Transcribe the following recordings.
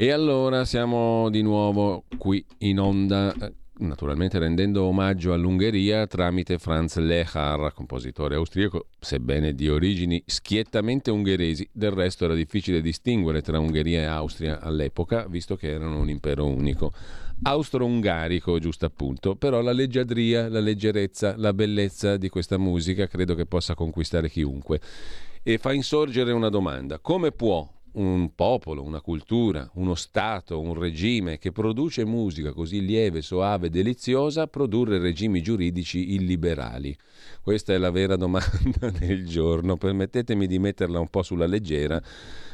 E allora siamo di nuovo qui in onda, naturalmente rendendo omaggio all'Ungheria tramite Franz Lehar, compositore austriaco, sebbene di origini schiettamente ungheresi. Del resto era difficile distinguere tra Ungheria e Austria all'epoca, visto che erano un impero unico. Austro-ungarico, giusto appunto, però la leggiadria, la leggerezza, la bellezza di questa musica credo che possa conquistare chiunque. E fa insorgere una domanda: come può un popolo, una cultura, uno Stato, un regime che produce musica così lieve, soave, deliziosa, produrre regimi giuridici illiberali? Questa è la vera domanda del giorno. Permettetemi di metterla un po' sulla leggera,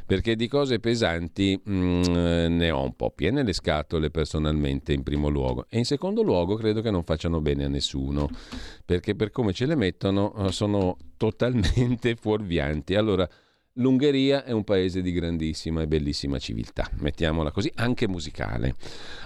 perché di cose pesanti mh, mm, ne ho un po' piene le scatole personalmente in primo luogo e in secondo luogo credo che non facciano bene a nessuno, perché per come ce le mettono eh, sono totalmente fuorvianti. Allora, L'Ungheria è un paese di grandissima e bellissima civiltà, mettiamola così, anche musicale.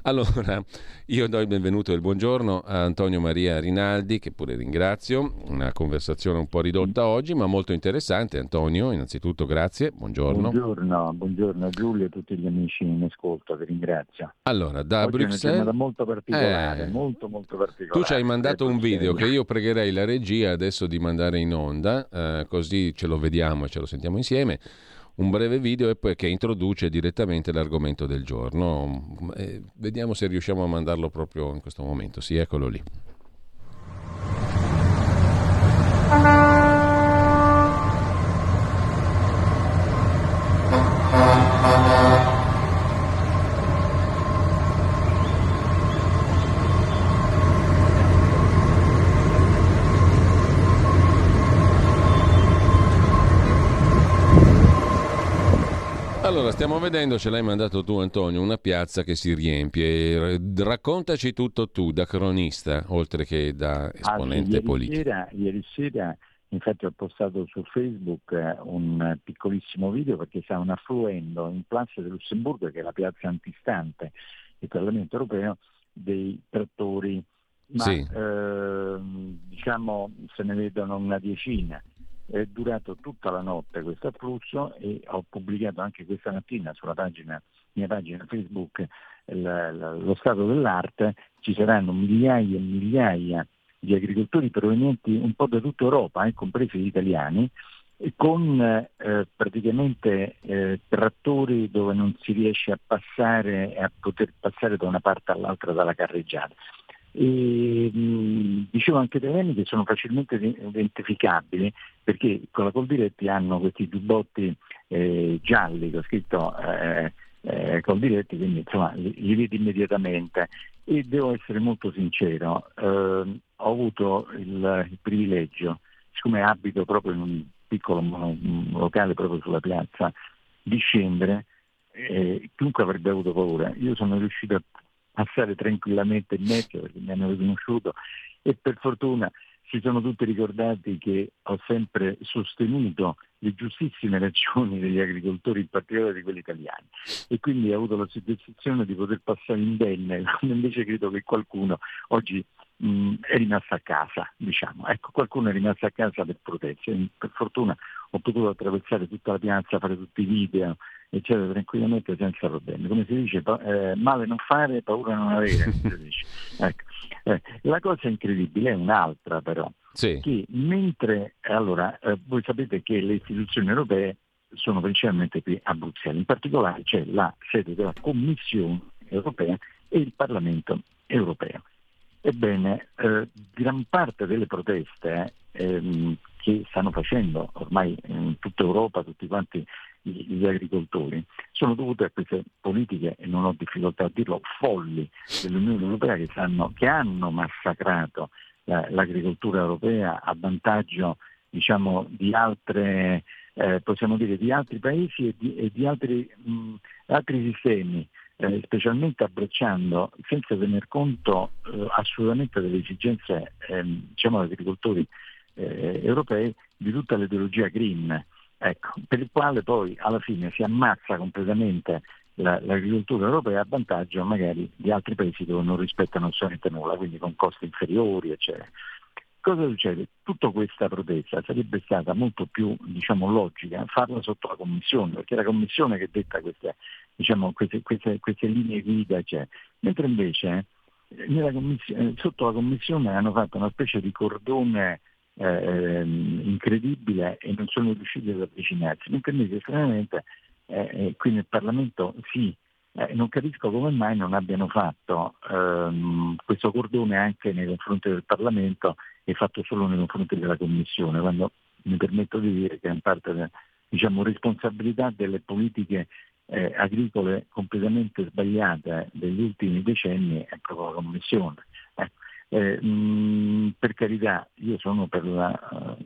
Allora, io do il benvenuto e il buongiorno a Antonio Maria Rinaldi, che pure ringrazio, una conversazione un po' ridotta oggi, ma molto interessante. Antonio, innanzitutto grazie, buongiorno. Buongiorno, buongiorno a Giulio e a tutti gli amici in ascolto, vi ringrazio. Allora, da oggi Bruxelles... È una molto particolare, eh, molto molto particolare. Tu ci hai mandato un video che io pregherei la regia adesso di mandare in onda, eh, così ce lo vediamo e ce lo sentiamo insieme insieme un breve video e poi che introduce direttamente l'argomento del giorno. E vediamo se riusciamo a mandarlo proprio in questo momento. Sì, eccolo lì. Allora, stiamo vedendo, ce l'hai mandato tu Antonio, una piazza che si riempie. Raccontaci tutto tu, da cronista, oltre che da esponente ah, ieri politico. Sera, ieri sera, infatti ho postato su Facebook eh, un piccolissimo video perché stavano affluendo in Place de Lussemburgo, che è la piazza antistante del Parlamento europeo, dei trattori, ma sì. eh, diciamo se ne vedono una decina è durato tutta la notte questo afflusso e ho pubblicato anche questa mattina sulla pagina, mia pagina Facebook lo stato dell'arte, ci saranno migliaia e migliaia di agricoltori provenienti un po' da tutta Europa, eh, compresi gli italiani, con eh, praticamente eh, trattori dove non si riesce a passare a poter passare da una parte all'altra dalla carreggiata. E, mh, dicevo anche dei remi che sono facilmente identificabili perché con la Coldiretti hanno questi giubbotti eh, gialli che ho scritto eh, eh, Coldiretti, quindi insomma li, li vedi immediatamente. E devo essere molto sincero, eh, ho avuto il, il, privilegio, siccome abito proprio in un piccolo locale proprio sulla piazza, di scendere, eh, chiunque avrebbe avuto paura, io sono riuscito a passare tranquillamente in mezzo perché mi hanno riconosciuto e per fortuna si sono tutti ricordati che ho sempre sostenuto le giustissime ragioni degli agricoltori, in particolare di quelli italiani, e quindi ho avuto la soddisfazione di poter passare indenne, quando invece credo che qualcuno oggi mh, è rimasto a casa, diciamo. Ecco, qualcuno è rimasto a casa per protezione. Per fortuna ho potuto attraversare tutta la piazza, fare tutti i video, eccetera, tranquillamente senza problemi. Come si dice, eh, male non fare, paura non avere. ecco. eh, la cosa incredibile è un'altra però, sì. che mentre, allora, eh, voi sapete che le istituzioni europee sono principalmente qui a Bruxelles, in particolare c'è la sede della Commissione europea e il Parlamento europeo. Ebbene, eh, gran parte delle proteste ehm, che stanno facendo ormai in tutta Europa tutti quanti gli agricoltori sono dovute a queste politiche, e non ho difficoltà a dirlo, folli dell'Unione Europea che, sanno, che hanno massacrato l'agricoltura europea a vantaggio diciamo, di, altre, eh, dire, di altri paesi e di, e di altri, mh, altri, sistemi, eh, specialmente abbracciando, senza tener conto eh, assolutamente delle esigenze ehm, diciamo, degli agricoltori eh, europei, di tutta l'ideologia green ecco, per il quale poi alla fine si ammazza completamente la, l'agricoltura europea a vantaggio magari di altri paesi dove non rispettano assolutamente nulla, quindi con costi inferiori, eccetera. Cosa succede? Tutta questa protesta sarebbe stata molto più diciamo, logica farla sotto la Commissione, perché è la Commissione che detta queste, diciamo, queste, queste, queste, linee guida c'è. Mentre invece eh, sotto la Commissione hanno fatto una specie di cordone eh, incredibile e non sono riusciti ad avvicinarsi, mentre invece stranamente eh, qui nel Parlamento sì, eh, non capisco come mai non abbiano fatto ehm, questo cordone anche nei confronti del Parlamento e fatto solo nei confronti della Commissione, quando mi permetto di dire che è in parte diciamo, responsabilità delle politiche eh, agricole completamente sbagliate degli ultimi decenni è proprio la Commissione. Eh, eh, mh, per carità, io sono per la,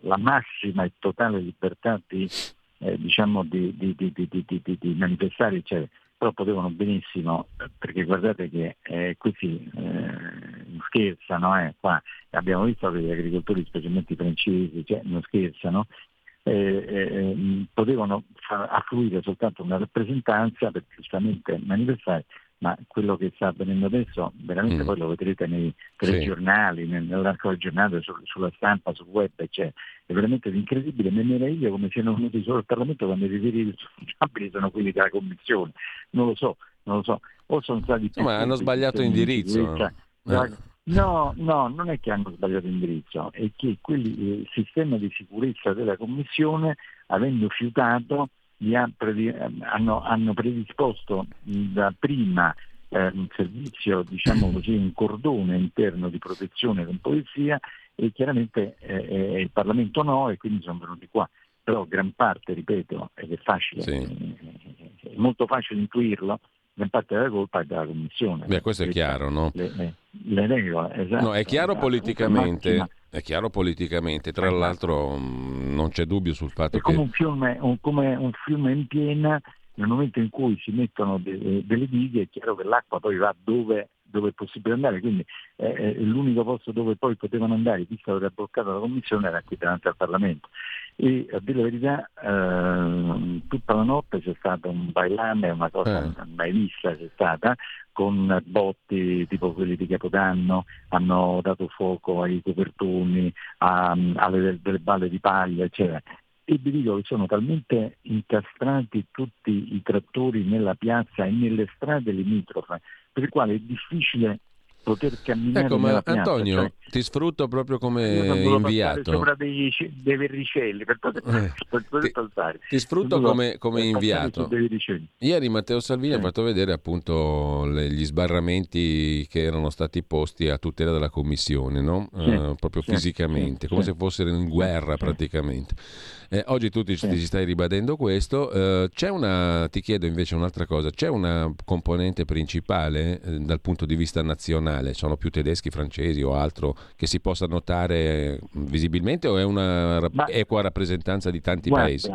la massima e totale libertà di, eh, diciamo di, di, di manifestare, eccetera. Però potevano benissimo, perché guardate che eh, questi eh, scherzano, eh, qua. Abbiamo visto che gli agricoltori, specialmente i francesi, cioè, non scherzano, eh, eh, mm, potevano affluire soltanto una rappresentanza per giustamente manifestare ma quello che sta avvenendo adesso veramente mm. poi lo vedrete nei telegiornali, sì. nell'arco del giornale, su, sulla stampa, sul web, cioè, è veramente incredibile, me ne io come siano venuti solo al Parlamento quando i diritti responsabili sono quelli della Commissione, non lo so, non lo so, o sono stati più... Ma hanno sbagliato indirizzo. Eh. No, no, non è che hanno sbagliato indirizzo, è che quelli, il sistema di sicurezza della Commissione, avendo fiutato, hanno, hanno, predisposto da prima eh, un servizio, diciamo così, un cordone interno di protezione con polizia e chiaramente eh, eh, il Parlamento no e quindi sono venuti qua. Però gran parte, ripeto, ed è facile, sì. è molto facile intuirlo, gran parte della colpa è della Commissione. Beh, questo è chiaro, no? Le, le, le regole, esatto. No, è chiaro esatto. politicamente. È chiaro politicamente, tra esatto. l'altro mm, non c'è dubbio sul fatto è come che... Un fiume, un, come un fiume in piena, nel momento in cui si mettono de, delle dighe è chiaro che l'acqua poi va dove, dove è possibile andare, quindi eh, l'unico posto dove poi potevano andare, visto che era bloccata la Commissione, era qui davanti al Parlamento e a dire la verità eh, tutta la notte c'è stato un bailame, una cosa eh. mai vista c'è stata, con botti tipo quelli di Capodanno, hanno dato fuoco ai copertoni, a, alle delle balle di paglia, eccetera. E vi dico che sono talmente incastrati tutti i trattori nella piazza e nelle strade limitrofe, per il quale è difficile poter camminare ecco, ma Antonio, cioè, ti sfrutto proprio come inviato. sopra dei, dei verricelli per poter, eh, per poter ti, passare. Ti sfrutto come, come inviato. Ieri Matteo Salvini eh. ha fatto vedere appunto le, gli sbarramenti che erano stati posti a tutela della Commissione, no? sì, uh, proprio sì, fisicamente, sì, come se fossero in guerra praticamente. Eh, oggi tu ti, ti, stai ribadendo questo. Eh, c'è una, ti chiedo invece un'altra cosa, c'è una componente principale eh, dal punto di vista nazionale? Sono più tedeschi, francesi o altro che si possa notare visibilmente o è una Ma, equa rappresentanza di tanti guarda, paesi?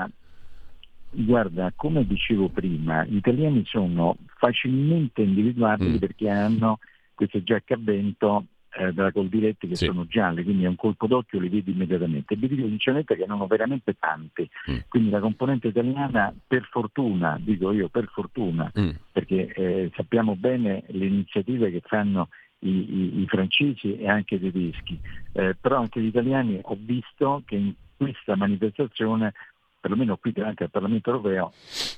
Guarda, come dicevo prima, gli italiani sono facilmente individuabili mm. perché hanno queste giacche a vento eh, della Coldiretti che sì. sono gialli, quindi è un colpo d'occhio li vedi immediatamente. E vi dico sinceramente che erano veramente tanti, mm. quindi la componente italiana per fortuna, dico io per fortuna, mm. perché eh, sappiamo bene le iniziative che fanno i, i, i francesi e anche i tedeschi, eh, però anche gli italiani ho visto che in questa manifestazione perlomeno qui davanti al Parlamento europeo,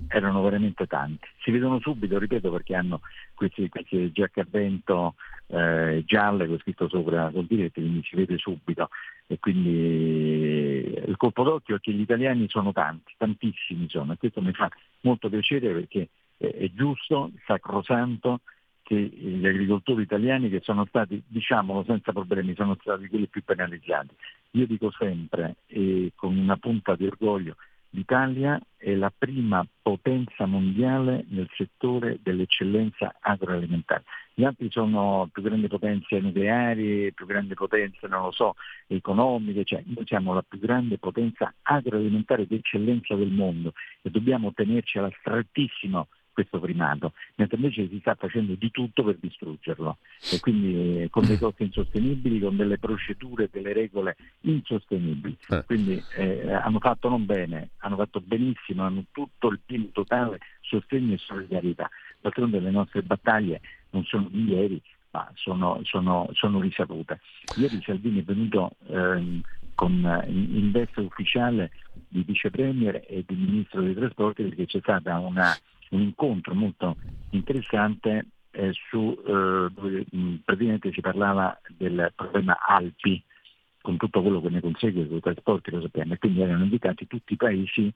erano veramente tanti. Si vedono subito, ripeto, perché hanno queste, queste giacche a vento eh, gialle con scritto sopra col diretto, quindi si vede subito. E quindi il colpo d'occhio è che gli italiani sono tanti, tantissimi sono, e questo mi fa molto piacere perché è giusto, sacrosanto che gli agricoltori italiani che sono stati, diciamolo senza problemi, sono stati quelli più penalizzati. Io dico sempre, e con una punta di orgoglio, L'Italia è la prima potenza mondiale nel settore dell'eccellenza agroalimentare. Gli altri sono più grandi potenze nucleari, più grandi potenze, non lo so, economiche, cioè noi siamo la più grande potenza agroalimentare d'eccellenza del mondo e dobbiamo tenerci alla strettissimo questo primato, mentre invece si sta facendo di tutto per distruggerlo e quindi eh, con dei costi insostenibili, con delle procedure, delle regole insostenibili. Eh. Quindi eh, hanno fatto non bene, hanno fatto benissimo, hanno tutto il pieno totale sostegno e solidarietà. D'altronde le nostre battaglie non sono di ieri, ma sono, sono, sono risapute. Ieri Salvini è venuto ehm, con, in, in veste ufficiale di vice premier e di ministro dei trasporti perché c'è stata una un incontro molto interessante eh, su, eh, dove mh, praticamente si parlava del problema Alpi, con tutto quello che ne consegue sui trasporti, lo sappiamo, e quindi erano indicati tutti i paesi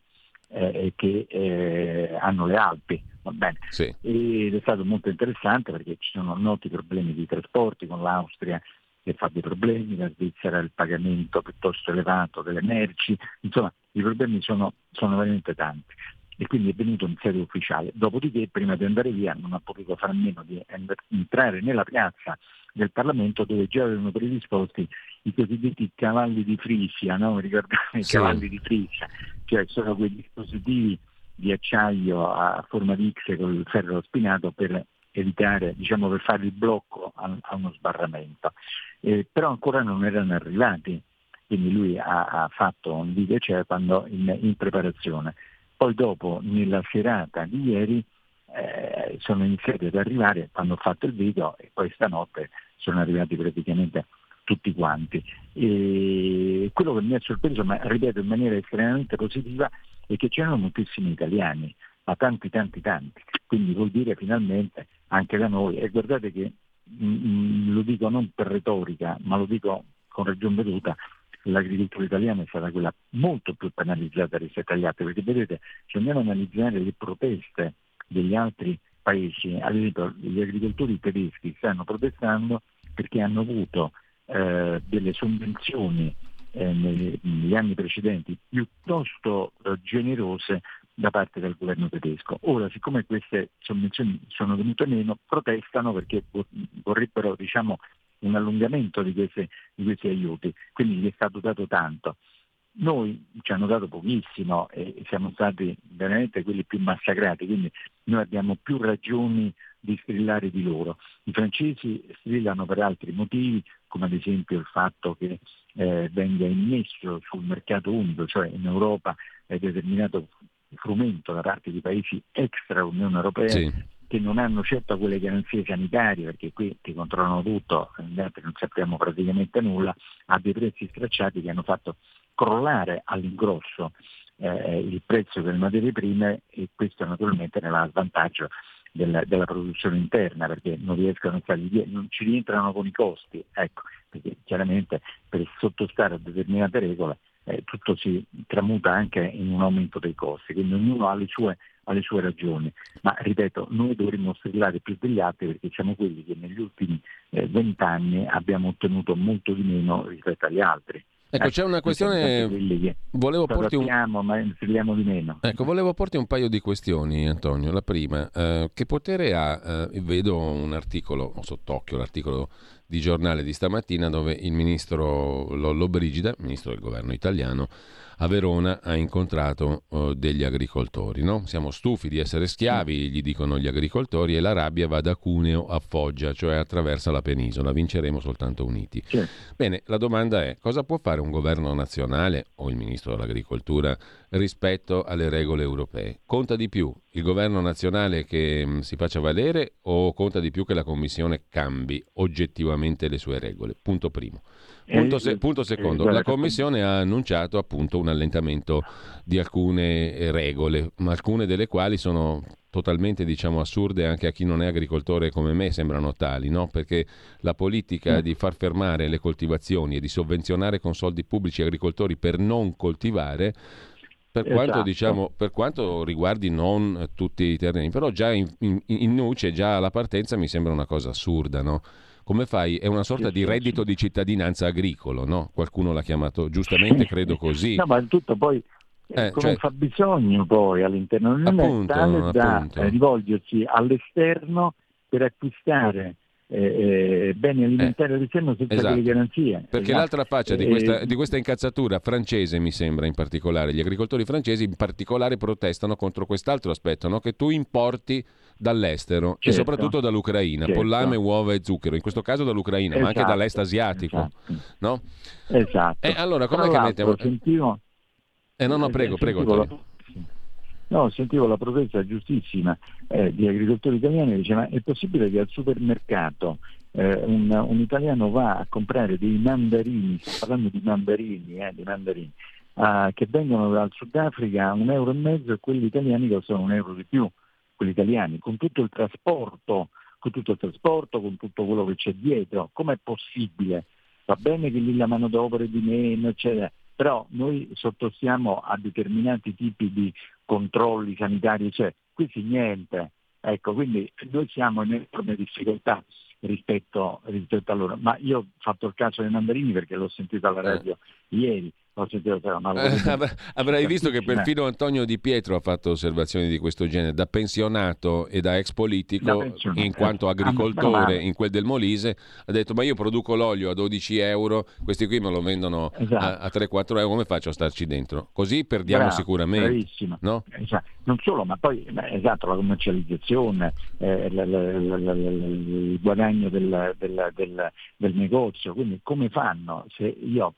eh, che eh, hanno le Alpi. Va bene. Sì. Ed è stato molto interessante perché ci sono noti problemi di trasporti con l'Austria che fa dei problemi, la Svizzera il pagamento piuttosto elevato delle merci, insomma i problemi sono, sono veramente tanti e quindi è venuto in sede ufficiale. Dopodiché, prima di andare via, non ha potuto fare a meno di entrare nella piazza del Parlamento dove già avevano predisposti i cosiddetti cavalli di Frisia, no? ricordate i sì. cavalli di Frisia, cioè sono quei dispositivi di acciaio a forma di X con il ferro spinato per evitare, diciamo, per fare il blocco a, a uno sbarramento. Eh, però ancora non erano arrivati, quindi lui ha, ha fatto un video cioè, quando in, in preparazione. Poi dopo, nella serata di ieri, eh, sono iniziati ad arrivare, hanno fatto il video e poi stanotte sono arrivati praticamente tutti quanti. E quello che mi ha sorpreso, ma ripeto in maniera estremamente positiva, è che c'erano moltissimi italiani, ma tanti, tanti, tanti. Quindi vuol dire finalmente anche da noi, e guardate che mh, mm, mm, lo dico non per retorica, ma lo dico con ragion veduta, l'agricoltura italiana stata quella molto più penalizzata rispetto agli altri, perché vedete, se andiamo a analizzare le proteste degli altri paesi, ad esempio gli agricoltori tedeschi stanno protestando perché hanno avuto eh, delle sovvenzioni eh, negli, negli, anni precedenti piuttosto eh, generose da parte del governo tedesco. Ora, siccome queste sovvenzioni sono venute meno, protestano perché vorrebbero diciamo, un allungamento di, queste, di questi aiuti, quindi gli è stato dato tanto. Noi ci hanno dato pochissimo e siamo stati veramente quelli più massacrati, quindi noi abbiamo più ragioni di strillare di loro. I francesi strillano per altri motivi, come ad esempio il fatto che eh, venga immesso sul mercato unico, cioè in Europa è determinato frumento da parte di paesi extra Unione Europea sì che non hanno certo quelle garanzie sanitarie, perché qui ti controllano tutto, non sappiamo praticamente nulla, a dei prezzi stracciati che hanno fatto crollare all'ingrosso eh, il prezzo delle materie prime e questo naturalmente ne va a svantaggio del, della produzione interna perché non riescono a fargli non ci rientrano con i costi, ecco, perché chiaramente per sottostare a determinate regole eh, tutto si tramuta anche in un aumento dei costi, quindi ognuno ha le sue ha le sue ragioni, ma ripeto, noi dovremmo strillare più degli altri perché siamo quelli che negli ultimi eh, vent'anni eh, abbiamo ottenuto molto di meno rispetto agli altri. Ecco, c'è una questione. Volevo porti un... ma di meno. Ecco, volevo porti un paio di questioni, Antonio. La prima, eh, che potere ha? Eh, vedo un articolo, sott'occhio l'articolo di giornale di stamattina, dove il ministro Lollo Brigida, ministro del governo italiano, a Verona ha incontrato uh, degli agricoltori. No? Siamo stufi di essere schiavi, gli dicono gli agricoltori, e la rabbia va da Cuneo a Foggia, cioè attraversa la penisola. Vinceremo soltanto uniti. Sì. Bene, la domanda è cosa può fare un governo nazionale o il ministro dell'agricoltura rispetto alle regole europee? Conta di più il governo nazionale che mh, mm, si faccia valere o conta di più che la Commissione cambi oggettivamente le sue regole? Punto primo. Punto, se, punto secondo, la Commissione ha annunciato appunto un allentamento di alcune eh, regole, ma alcune delle quali sono totalmente diciamo, assurde anche a chi non è agricoltore come me, sembrano tali, no? perché la politica mm. di far fermare le coltivazioni e di sovvenzionare con soldi pubblici agricoltori per non coltivare per, esatto. quanto, diciamo, per quanto, riguardi non tutti i terreni, però già in, in, in nuce, già alla partenza mi sembra una cosa assurda, no? Come fai? È una sorta di reddito di cittadinanza agricolo, no? Qualcuno l'ha chiamato giustamente, credo così. No, ma tutto poi eh, come cioè... fa bisogno poi all'interno, non appunto, è tale da rivolgersi all'esterno per acquistare eh, eh, beni alimentari eh, all'esterno senza esatto. quelle garanzie. Perché esatto. l'altra faccia di questa, di questa, incazzatura francese, mi sembra in particolare, gli agricoltori francesi in particolare protestano contro quest'altro aspetto, no? che tu importi dall'estero certo. e soprattutto dall'Ucraina, certo. pollame, uova e zucchero, in questo caso dall'Ucraina, esatto. ma anche esatto. dall'est asiatico. Esatto. No? esatto. E allora com'è che mettiamo... Sentivo... Eh no, no, prego, prego. Antonio. No, sentivo la protesta giustissima eh, di agricoltori italiani che diceva è possibile che al supermercato eh, un, un, italiano va a comprare dei mandarini, sto parlando di mandarini, eh, di mandarini eh, che vengono dal Sudafrica a un euro e mezzo e quelli italiani costano un euro di più. Quelli italiani, con tutto il trasporto, con tutto il trasporto, con tutto quello che c'è dietro, com'è possibile? Va bene che lì la manodopera è di meno, eccetera, però noi sottostiamo a determinati tipi di controlli sanitari, cioè qui si niente. Ecco, quindi noi siamo in enorme difficoltà rispetto, rispetto a loro. Ma io ho fatto il caso dei mandarini perché l'ho sentito alla radio eh. ieri eh, avrai visto che perfino Antonio Di Pietro ha fatto osservazioni di questo genere, da pensionato e da ex politico, in quanto agricoltore in quel del Molise, ha detto ma io produco l'olio a 12 euro, questi qui me lo vendono esatto. a, a 3-4 euro, come faccio a starci dentro? Così perdiamo Bravo, sicuramente. No? Esatto. Non solo, ma poi esatto, la commercializzazione, eh, l- l- l- il guadagno del, del, del, del negozio, quindi come fanno se io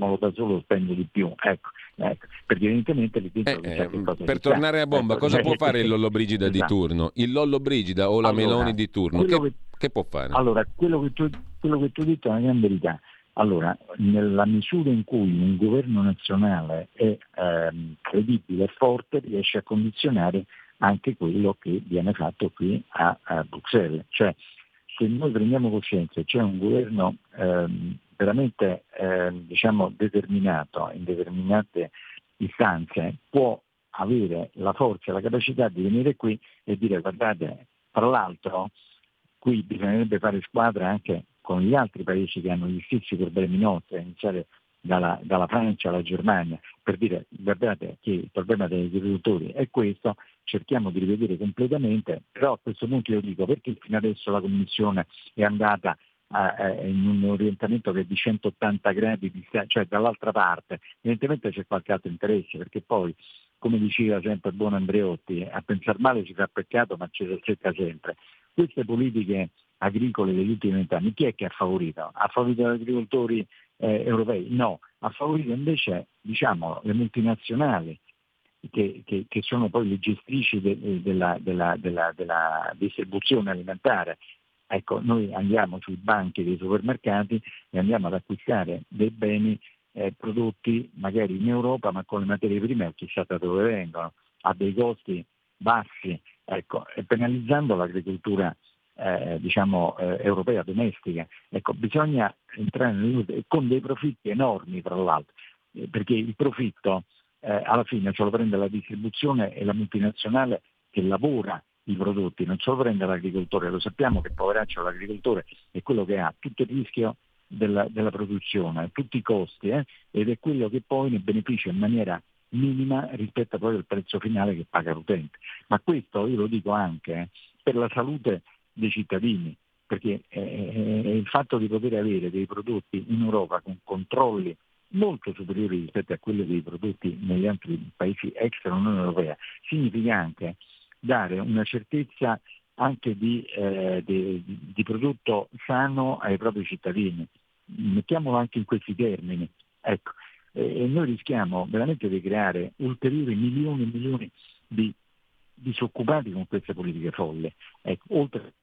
modo da solo spendo di più. Ecco, ecco. perché evidentemente lì dentro eh, eh, Per tornare a bomba, ecco, cosa può fare il Lollobrigida esatto. di turno? Il Lollobrigida o la allora, Meloni di turno? Che, che, che, può fare? Allora, quello che, tu, quello che tu hai detto è una gran verità. Allora, nella misura in cui un governo nazionale è ehm, credibile e forte, riesce a condizionare anche quello che viene fatto qui a, a Bruxelles. Cioè, se noi prendiamo coscienza, c'è un governo ehm, veramente eh, diciamo, determinato in determinate istanze può avere la forza e la capacità di venire qui e dire guardate, tra l'altro qui bisognerebbe fare squadra anche con gli altri paesi che hanno gli stessi problemi nostri, a iniziare dalla, dalla, Francia alla Germania, per dire guardate che il problema degli agricoltori è questo, cerchiamo di rivedere completamente, però a questo punto io dico perché fino adesso la Commissione è andata in un orientamento che è di 180 gradi, di, cioè dall'altra parte, evidentemente c'è qualche altro interesse, perché poi, come diceva sempre buon Andreotti, a pensare male si fa peccato ma ci si azzecca sempre. Queste politiche agricole degli ultimi vent'anni, chi è che ha favorito? Ha favorito gli agricoltori eh, europei? No, ha favorito invece diciamo, le multinazionali, che, che, che, sono poi le gestrici de, della, della, della, della, distribuzione alimentare Ecco, noi andiamo sui banchi dei supermercati e andiamo ad acquistare dei beni eh, prodotti magari in Europa ma con le materie prime chissà da dove vengono, a dei costi bassi, ecco, penalizzando l'agricoltura eh, diciamo, eh, europea domestica. Ecco, bisogna entrare nel, con dei profitti enormi tra l'altro, eh, perché il profitto eh, alla fine ce lo prende la distribuzione e la multinazionale che lavora i prodotti, non solo prende l'agricoltore, lo sappiamo che poveraccio l'agricoltore è quello che ha tutto il rischio della, della produzione, tutti i costi eh, ed è quello che poi ne beneficia in maniera minima rispetto poi al prezzo finale che paga l'utente. Ma questo io lo dico anche eh, per la salute dei cittadini, perché eh, il fatto di poter avere dei prodotti in Europa con controlli molto superiori rispetto a quelli dei prodotti negli altri paesi extra Unione Europea significa anche dare una certezza anche di, eh, di, di, prodotto sano ai propri cittadini. Mettiamolo anche in questi termini. Ecco. E noi rischiamo veramente di creare ulteriori milioni e milioni di disoccupati con queste politiche folle. Ecco, oltre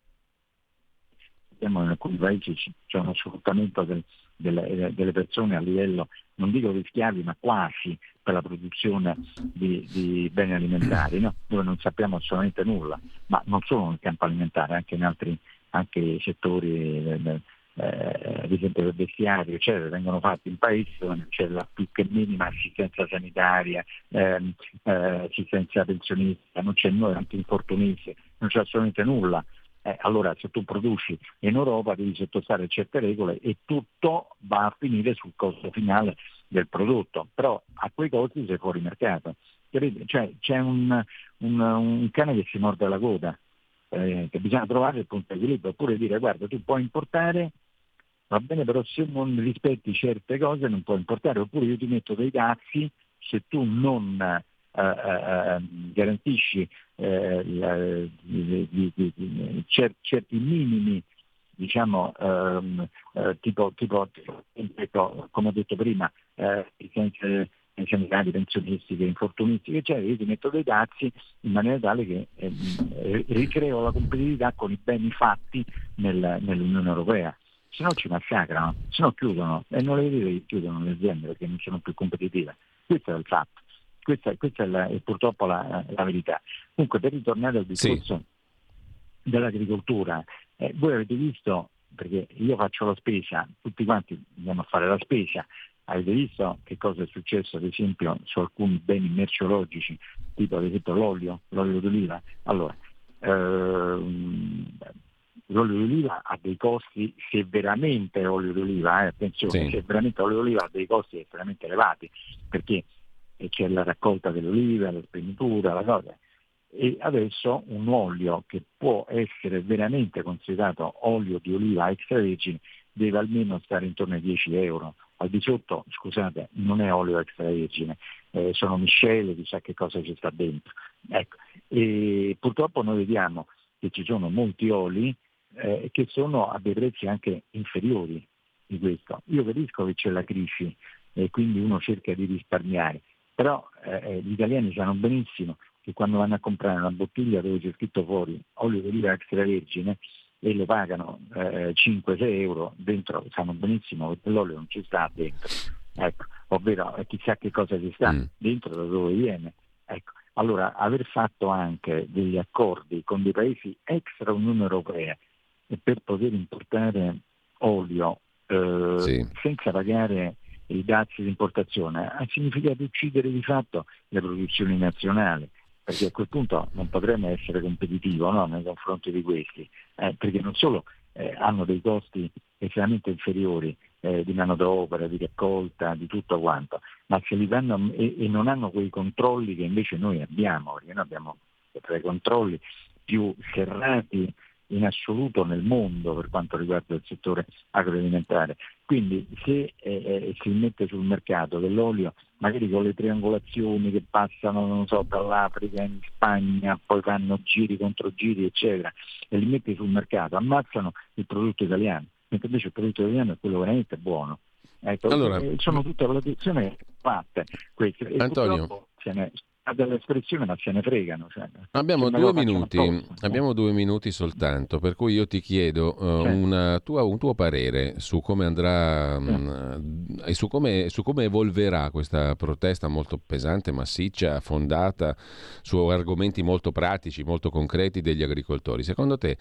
abbiamo in alcuni paesi c'è uno sfruttamento del, delle, delle, persone a livello, non dico di schiavi, ma quasi per la produzione di, di beni alimentari, no? dove non sappiamo assolutamente nulla, ma non solo nel campo alimentare, anche in altri anche settori, eh, eh, ad esempio del bestiario, eccetera, vengono fatti in paesi dove c'è la più che minima assistenza sanitaria, ehm, eh, assistenza pensionistica, non c'è nulla, anche infortunisti, non c'è assolutamente nulla eh, allora se tu produci in Europa devi sottostare certe regole e tutto va a finire sul costo finale del prodotto, però a quei costi sei fuori mercato. Cioè, c'è un, un, un, cane che si morde la coda, eh, che bisogna trovare il punto di equilibrio, oppure dire guarda tu puoi importare, va bene però se non rispetti certe cose non puoi importare, oppure io ti metto dei dazi se tu non garantisci eh, certi minimi diciamo ehm, eh, tipo, tipo, tipo, come ho detto prima eh, licenze sanitarie, pensionistiche, infortunistiche, eccetera, io ti metto dei dazi in maniera tale che eh, ricreo la competitività con i beni fatti nel, nell'Unione Europea. Se no ci massacrano, se no chiudono e non le vedete che chiudono le aziende perché non sono più competitive. Questo è il fatto. Questa, questa è, la, è, purtroppo la, la, verità. Comunque per ritornare al discorso sì. dell'agricoltura, eh, voi avete visto, perché io faccio la spesa, tutti quanti andiamo a fare la spesa, avete visto che cosa è successo ad esempio su alcuni beni merceologici, tipo ad esempio l'olio, l'olio d'oliva? Allora, ehm, l'olio d'oliva ha dei costi, se veramente è olio d'oliva, eh, attenzione, sì. se veramente olio d'oliva ha dei costi estremamente elevati, perché c'è la raccolta dell'oliva, la spegnitura, la cosa. E adesso un olio che può essere veramente considerato olio di oliva extravergine deve almeno stare intorno ai 10 euro. Al di sotto, scusate, non è olio extravergine, eh, sono miscele, chissà che cosa ci sta dentro. Ecco. E purtroppo noi vediamo che ci sono molti oli eh, che sono a dei prezzi anche inferiori di questo. Io capisco che c'è la crisi e quindi uno cerca di risparmiare, però eh, eh, gli italiani sanno benissimo che quando vanno a comprare una bottiglia dove c'è scritto fuori olio di oliva extravergine e lo pagano eh, 5-6 euro, dentro sanno benissimo che l'olio non ci sta dentro, ecco, ovvero eh, chissà che cosa ci sta mm. dentro da dove viene. Ecco. Allora, aver fatto anche degli accordi con dei paesi extra Unione Europea per poter importare olio eh, sì. senza pagare i dazi di importazione ha significato uccidere di fatto le produzioni nazionali perché a quel punto non potremmo essere competitivi no, nei confronti di questi, eh, perché non solo eh, hanno dei costi estremamente inferiori eh, di manodopera, di raccolta, di tutto quanto, ma se li danno e, e, non hanno quei controlli che invece noi abbiamo, perché noi abbiamo tra i controlli più serrati in assoluto nel mondo per quanto riguarda il settore agroalimentare. Quindi se eh, eh, si mette sul mercato dell'olio, magari con le triangolazioni che passano so, dall'Africa in Spagna, poi fanno giri contro giri, eccetera, e li metti sul mercato, ammazzano il prodotto italiano, mentre invece il prodotto italiano è quello veramente buono. Ecco, allora, eh, sono tutte valutazioni fatte queste. E Antonio, se ne, dell'espressione ma se ne fregano. Cioè, abbiamo, due minuti, abbiamo due minuti soltanto, per cui io ti chiedo uh, certo. tua, un tuo parere su come andrà um, e su come, su come, evolverà questa protesta molto pesante, massiccia, fondata su argomenti molto pratici, molto concreti degli agricoltori. Secondo te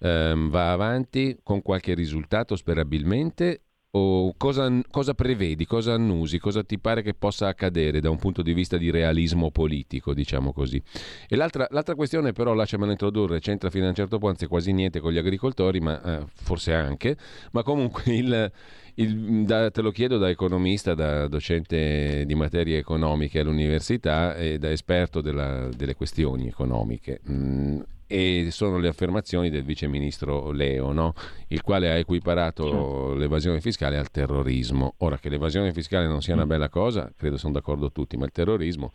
um, va avanti con qualche risultato sperabilmente o cosa, cosa, prevedi, cosa annusi, cosa ti pare che possa accadere da un punto di vista di realismo politico, diciamo così. E l'altra, l'altra questione però, lasciamela introdurre, c'entra fino a un certo punto, anzi quasi niente con gli agricoltori, ma eh, forse anche, ma comunque il, il, da, te lo chiedo da economista, da docente di materie economiche all'università e da esperto della, delle questioni economiche. Mm, e sono le affermazioni del vice ministro Leo, no? il quale ha equiparato certo. l'evasione fiscale al terrorismo. Ora che l'evasione fiscale non sia una mm. bella cosa, credo sono d'accordo tutti, ma il terrorismo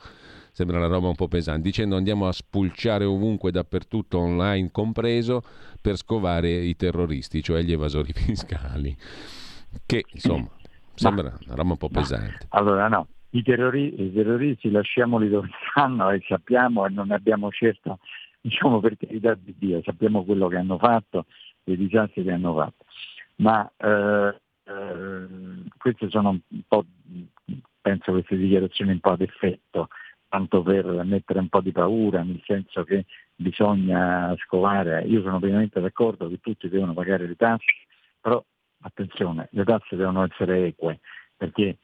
sembra una roba un po' pesante, dicendo andiamo a spulciare ovunque, dappertutto, online compreso, per scovare i terroristi, cioè gli evasori fiscali. Che insomma sembra ma, una roba un po' pesante. Allora no, i, terrori- i terroristi lasciamoli dove stanno e sappiamo e non abbiamo certo diciamo per carità di Dio, sappiamo quello che hanno fatto, i disastri che hanno fatto, ma eh, eh, queste sono un po', penso queste dichiarazioni un po' ad effetto, tanto per mettere un po' di paura, nel senso che bisogna scovare, io sono pienamente d'accordo che tutti devono pagare le tasse, però attenzione, le tasse devono essere eque, perché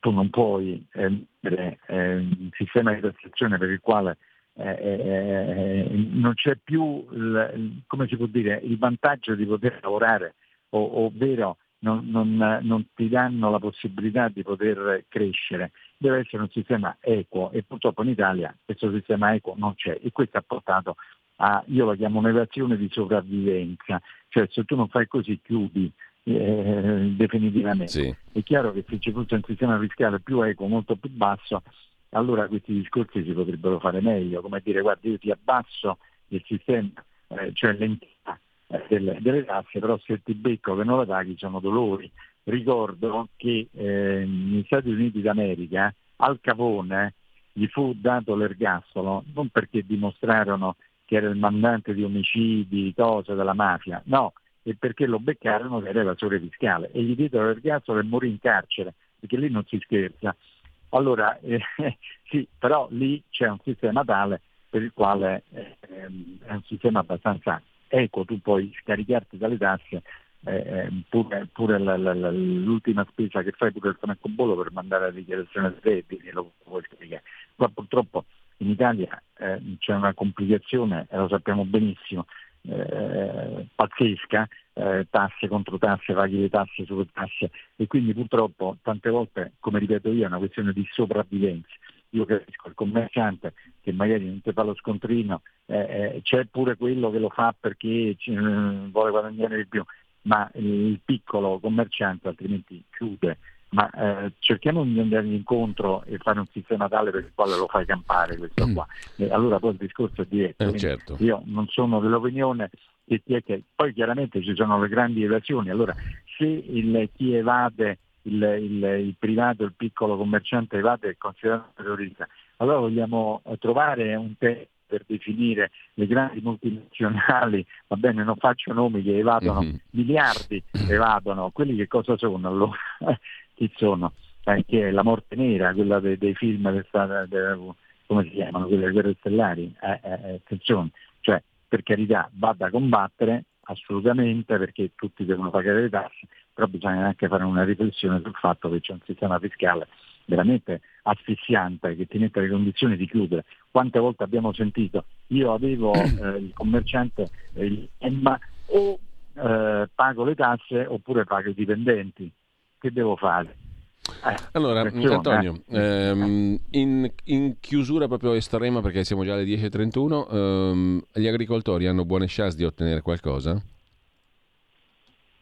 tu non puoi eh, mettere eh, un sistema di tassazione per il quale eh, eh, eh, non c'è più il, come si può dire, il vantaggio di poter lavorare, o, ovvero non, non, non, ti danno la possibilità di poter crescere. Deve essere un sistema equo e purtroppo in Italia questo sistema equo non c'è e questo ha portato a, io la chiamo un'evasione di sopravvivenza, cioè se tu non fai così chiudi eh, definitivamente. Sì. È chiaro che se ci fosse un sistema fiscale più equo, molto più basso, allora questi discorsi si potrebbero fare meglio, come dire guarda io ti abbasso il sistema, eh, cioè l'entità eh, delle, delle, tasse, però se ti becco che non la paghi sono dolori. Ricordo che eh, negli Stati Uniti d'America al Capone gli fu dato l'ergastolo non perché dimostrarono che era il mandante di omicidi, cose della mafia, no, e perché lo beccarono che era evasore fiscale e gli diedero l'ergastolo e morì in carcere, perché lì non si scherza Allora, eh, sì, però lì c'è un sistema tale per il quale eh, è un sistema abbastanza equo, tu puoi scaricarti dalle tasse eh, eh pure, pure la, la, la, l'ultima spesa che fai pure il francobollo per mandare la dichiarazione dei redditi lo puoi scaricare. Qua purtroppo in Italia eh, c'è una complicazione, e lo sappiamo benissimo, eh, pazzesca, eh, tasse contro tasse, paghi le tasse sulle tasse e quindi purtroppo tante volte, come ripeto io, è una questione di sopravvivenza. Io capisco il commerciante che magari non ti fa lo scontrino, eh, eh c'è pure quello che lo fa perché vuole guadagnare di più, ma il piccolo commerciante altrimenti chiude. Ma eh, cerchiamo di andare incontro e fare un sistema tale per il quale lo fai campare questo mm. qua. E allora poi il discorso è diretto. Eh, certo. Io non sono dell'opinione che, che poi chiaramente ci sono le grandi evasioni. Allora se il, chi evade il, il, il, privato, il piccolo commerciante evade è considerato terrorista, allora vogliamo trovare un tempo per definire le grandi multinazionali, va bene, non faccio nomi che evadono mm-hmm. miliardi, evadono, quelli che cosa sono allora? chi sono? Eh, che è la morte nera, quella dei, dei film del, de, come si chiamano, quelle guerre stellari, eh, eh, eh, attenzione, cioè per carità va da combattere assolutamente perché tutti devono pagare le tasse, però bisogna anche fare una riflessione sul fatto che c'è un sistema fiscale veramente asfissiante che ti mette nelle condizioni di chiudere. Quante volte abbiamo sentito io avevo eh, il commerciante eh, EMMA o eh, pago le tasse oppure pago i dipendenti. Che devo fare? Eh, allora, Antonio, eh. ehm, in, in, chiusura proprio estrema, perché siamo già alle 10.31, ehm, gli agricoltori hanno buone chance di ottenere qualcosa?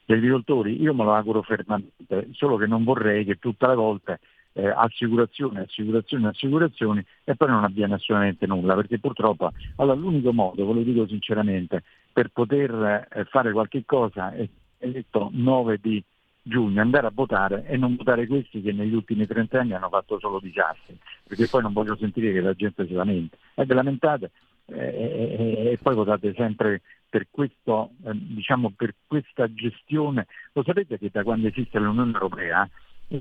Gli agricoltori, io me lo auguro fermamente, solo che non vorrei che tutte le volte eh, assicurazioni, assicurazioni, assicurazioni e poi non avviene assolutamente nulla, perché purtroppo allora, l'unico modo, ve lo dico sinceramente, per poter eh, fare qualche cosa è, è detto 9 di giugno andare a votare e non votare questi che negli ultimi 30 anni hanno fatto solo disastri, perché poi non voglio sentire che la gente si lamenta. E ve lamentate eh, e, e poi votate sempre per, questo, eh, diciamo, per questa gestione. Lo sapete che da quando esiste l'Unione Europea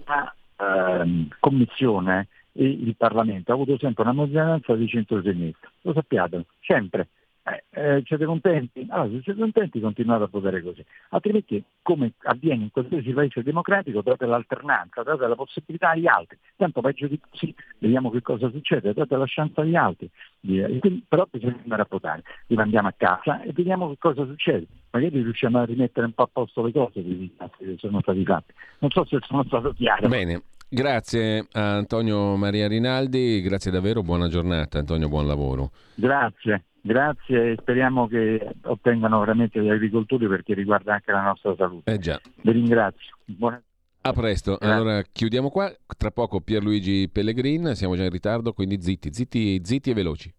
la eh, Commissione e il Parlamento ha avuto sempre una maggioranza di centro-sinistra, lo sappiate, sempre. Eh, eh, siete contenti? Allora, se siete contenti continuate a votare così, altrimenti come avviene in qualsiasi paese democratico date l'alternanza, date la possibilità agli altri, tanto peggio di così, vediamo che cosa succede, date la chance agli altri, quindi, però bisogna andare a votare, rimandiamo a casa e vediamo che cosa succede, magari riusciamo a rimettere un po' a posto le cose che sono stati fatti, non so se sono stato chiaro. Bene. Grazie a Antonio Maria Rinaldi, grazie davvero, buona giornata Antonio, buon lavoro. Grazie. Grazie e speriamo che ottengano veramente gli agricoltori perché riguarda anche la nostra salute. Eh già. Vi ringrazio. Buona... A presto, Grazie. allora chiudiamo qua, tra poco Pierluigi Pellegrin, siamo già in ritardo, quindi zitti, zitti, zitti e veloci.